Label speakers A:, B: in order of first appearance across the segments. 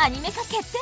A: アニメ化決定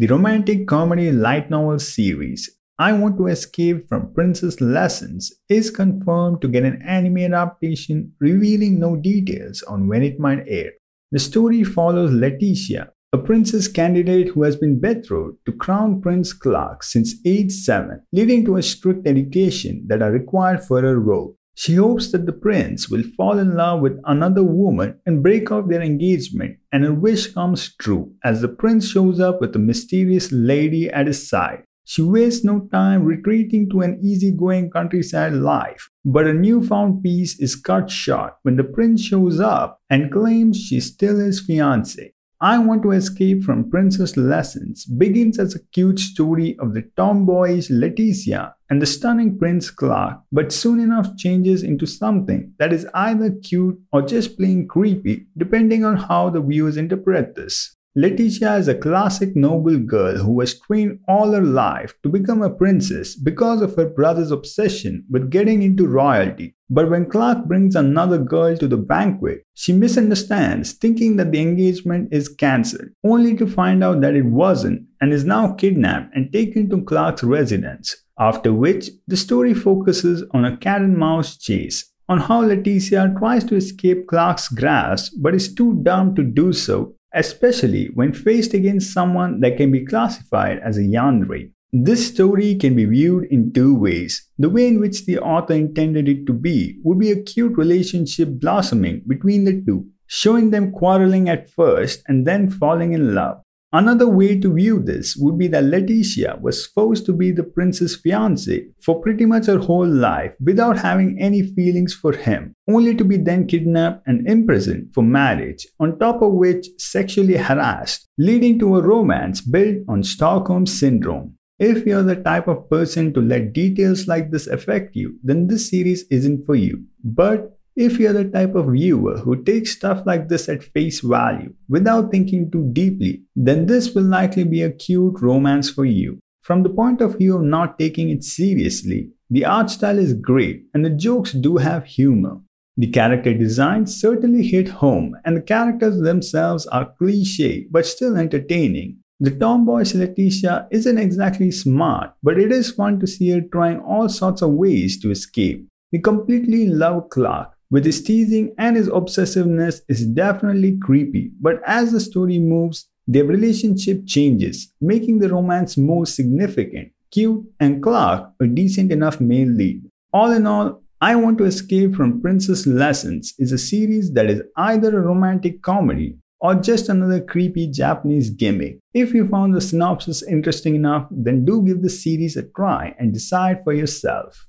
B: The romantic comedy light novel series I Want to Escape from Princess Lessons is confirmed to get an anime adaptation, revealing no details on when it might air. The story follows Leticia, a princess candidate who has been betrothed to Crown Prince Clarke since age 7, leading to a strict education that are required for her role. She hopes that the prince will fall in love with another woman and break off their engagement, and her wish comes true as the prince shows up with a mysterious lady at his side. She wastes no time retreating to an easygoing countryside life, but her newfound peace is cut short when the prince shows up and claims she's still his fiancée. I Want to Escape from Princess Lessons begins as a cute story of the tomboyish Leticia and the stunning Prince Clarke, but soon enough changes into something that is either cute or just plain creepy, depending on how the viewers interpret this. Leticia is a classic noble girl who was trained all her life to become a princess because of her brother's obsession with getting into royalty. But when Clarke brings another girl to the banquet, she misunderstands, thinking that the engagement is cancelled, only to find out that it wasn't and is now kidnapped and taken to Clarke's residence. After which, the story focuses on a cat and mouse chase on how Leticia tries to escape Clarke's grasp but is too dumb to do so especially when faced against someone that can be classified as a yandere. This story can be viewed in two ways. The way in which the author intended it to be would be a cute relationship blossoming between the two, showing them quarreling at first and then falling in love. Another way to view this would be that Leticia was forced to be the prince's fiancée for pretty much her whole life without having any feelings for him, only to be then kidnapped and imprisoned for marriage, on top of which sexually harassed, leading to a romance built on Stockholm Syndrome. If you're the type of person to let details like this affect you, then this series isn't for you. But if you're the type of viewer who takes stuff like this at face value without thinking too deeply, then this will likely be a cute romance for you. From the point of view of not taking it seriously, the art style is great and the jokes do have humor. The character designs certainly hit home, and the characters themselves are cliche but still entertaining. The tomboyish Leticia isn't exactly smart, but it is fun to see her trying all sorts of ways to escape. We completely love Clarke, with his teasing and his obsessiveness is definitely creepy, but as the story moves, their relationship changes, making the romance more significant. Cute and Clarke a decent enough male lead. All in all, I Want to Escape from Princess Lessons is a series that is either a romantic comedy or just another creepy Japanese gimmick. If you found the synopsis interesting enough, then do give the series a try and decide for yourself.